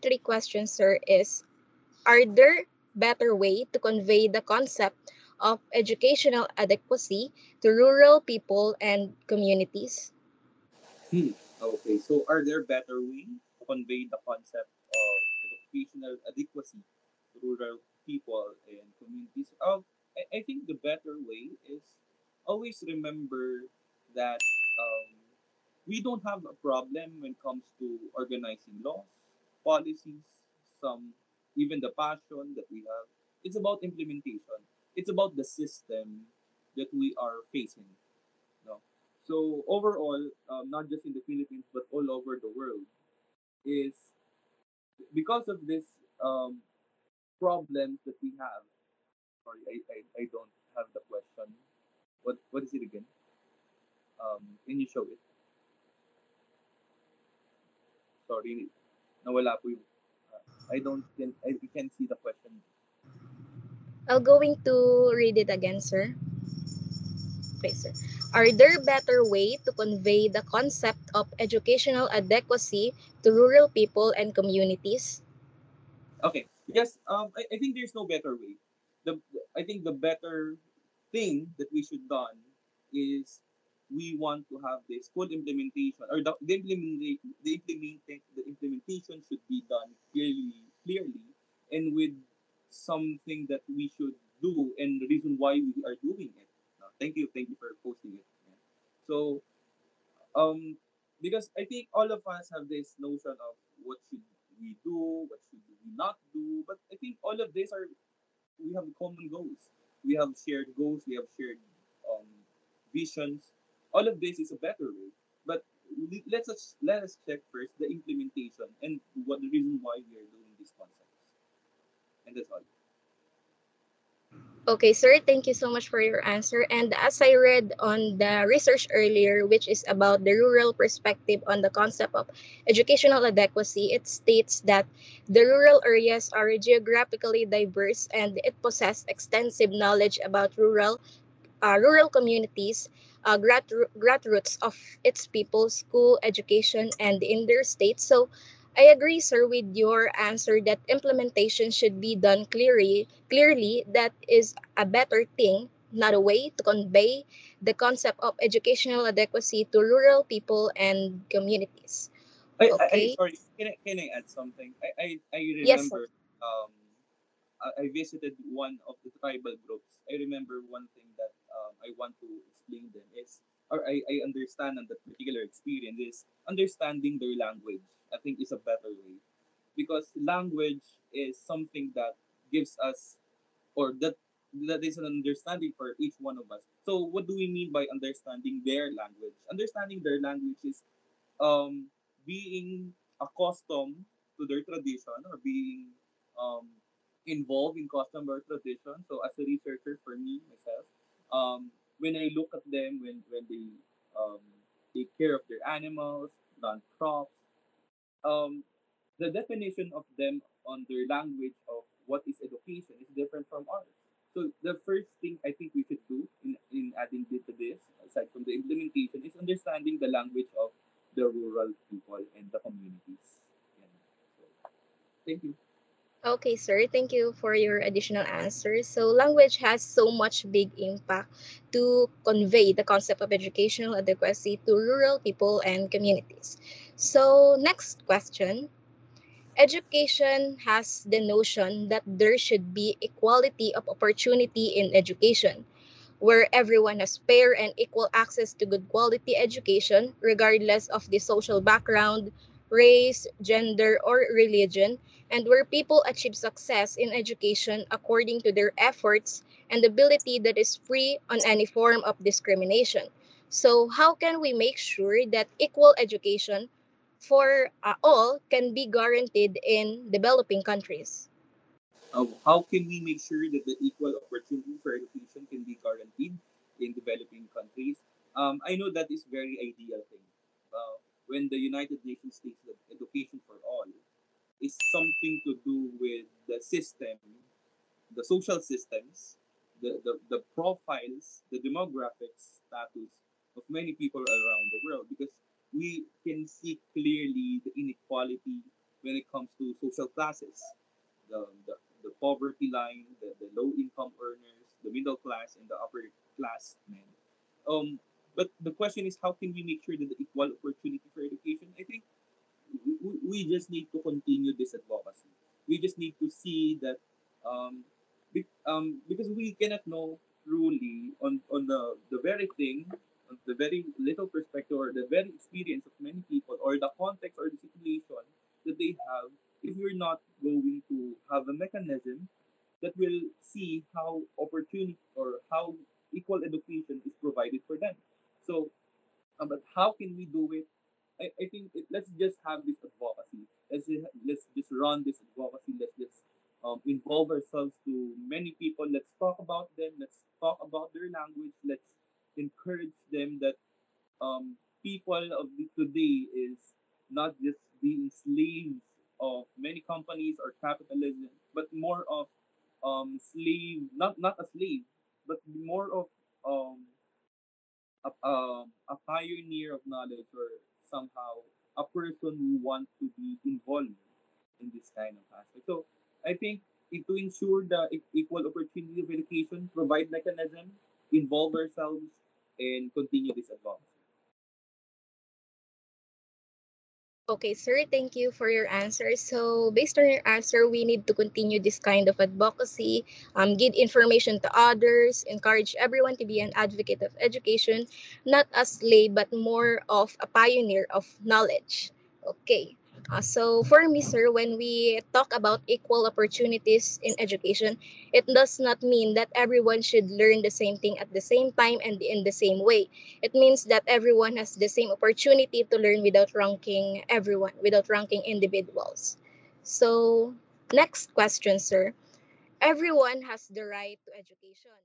three questions, sir, is Are there better way to convey the concept of educational adequacy to rural people and communities? Hmm. Okay, so are there better way to convey the concept of educational adequacy to rural people and communities? Um, I, I think the better way is always remember that um, we don't have a problem when it comes to organizing laws, policies, some even the passion that we have. It's about implementation. It's about the system that we are facing. No? So overall, um, not just in the Philippines but all over the world, is because of this um, problems that we have. Sorry, I, I, I don't have the question. What what is it again? Um, can you show it? Sorry, nawala po yung. Uh, I don't can I can see the question. I'm going to read it again, sir. Okay, sir. Are there better way to convey the concept of educational adequacy to rural people and communities? Okay. Yes. Um. I, I think there's no better way. The I think the better thing that we should done is we want to have this full implementation or the, the implementation the implementation the implementation should be done clearly clearly and with something that we should do and the reason why we are doing it. Uh, thank you, thank you for posting it. So um because I think all of us have this notion of what should we do, what should we not do, but I think all of these are we have common goals. We have shared goals. We have shared um, visions. All of this is a better way. But let's us, let us check first the implementation and what the reason why we are doing these concepts. And that's all. Okay, sir, thank you so much for your answer. And as I read on the research earlier, which is about the rural perspective on the concept of educational adequacy, it states that the rural areas are geographically diverse and it possesses extensive knowledge about rural uh, rural communities, uh, grat- grassroots of its people, school education, and in their state. So I agree, sir, with your answer that implementation should be done clearly. Clearly, that is a better thing, not a way to convey the concept of educational adequacy to rural people and communities. I, I, I Okay. sorry. Can I, can I add something? I, I, I remember Yes, um, I, I visited one of the tribal groups. I remember one thing that I want to explain them is, or I, I understand that particular experience is understanding their language. I think is a better way because language is something that gives us or that that is an understanding for each one of us. So what do we mean by understanding their language? Understanding their language is um, being accustomed to their tradition or being um, involved in custom or tradition. So as a researcher for me myself, um, when I look at them when when they um, take care of their animals, plant crops, um, the definition of them on their language of what is education is different from ours. So the first thing I think we should do in, in adding to this, aside from the implementation, is understanding the language of the rural people and the communities. Yan. So, thank you. Okay, sir. Thank you for your additional answers. So, language has so much big impact to convey the concept of educational adequacy to rural people and communities. So, next question. Education has the notion that there should be equality of opportunity in education, where everyone has fair and equal access to good quality education, regardless of the social background, race, gender, or religion, and where people achieve success in education according to their efforts and ability that is free on any form of discrimination. So, how can we make sure that equal education for uh, all can be guaranteed in developing countries? Uh, how can we make sure that the equal opportunity for education can be guaranteed in developing countries? Um, I know that is very ideal thing. Uh, when the United Nations states that education for all is something to do with the system, the social systems, the, the, the profiles, the demographics status of many people around the world because we can see clearly the inequality when it comes to social classes, the, the, the poverty line, the, the low income earners, the middle class, and the upper class men. Um, but the question is, how can we make sure that the equal opportunity for education? I think we, we just need to continue this advocacy. We just need to see that um, be, um, because we cannot know truly on, on the, the very thing, the very little perspective or the very experience of many people or the context or the situation that they have if we're not going to have a mechanism that will see how opportunity or how equal education is provided for them. So, uh, but how can we do it I, I think it, let's just have this advocacy. Let's just, let's just run this advocacy. Let's just um, involve ourselves to many people. Let's talk about them. Let's talk about their language. Let's encourage them that um, people of the today is not just being slaves of many companies or capitalism, but more of um, slave, not not a slave, but more of um, a, um, a pioneer of knowledge or somehow a person who wants to be involved in this kind of aspect. So I think it, to ensure the equal opportunity of education, provide mechanism, involve ourselves, and continue this advance. Okay, sir, thank you for your answer. So, based on your answer, we need to continue this kind of advocacy, um, give information to others, encourage everyone to be an advocate of education, not a slave, but more of a pioneer of knowledge. Okay. Uh, so, for me, sir, when we talk about equal opportunities in education, it does not mean that everyone should learn the same thing at the same time and in the same way it means that everyone has the same opportunity to learn without ranking everyone, without ranking individuals. So, next question, sir. Everyone has the right to education.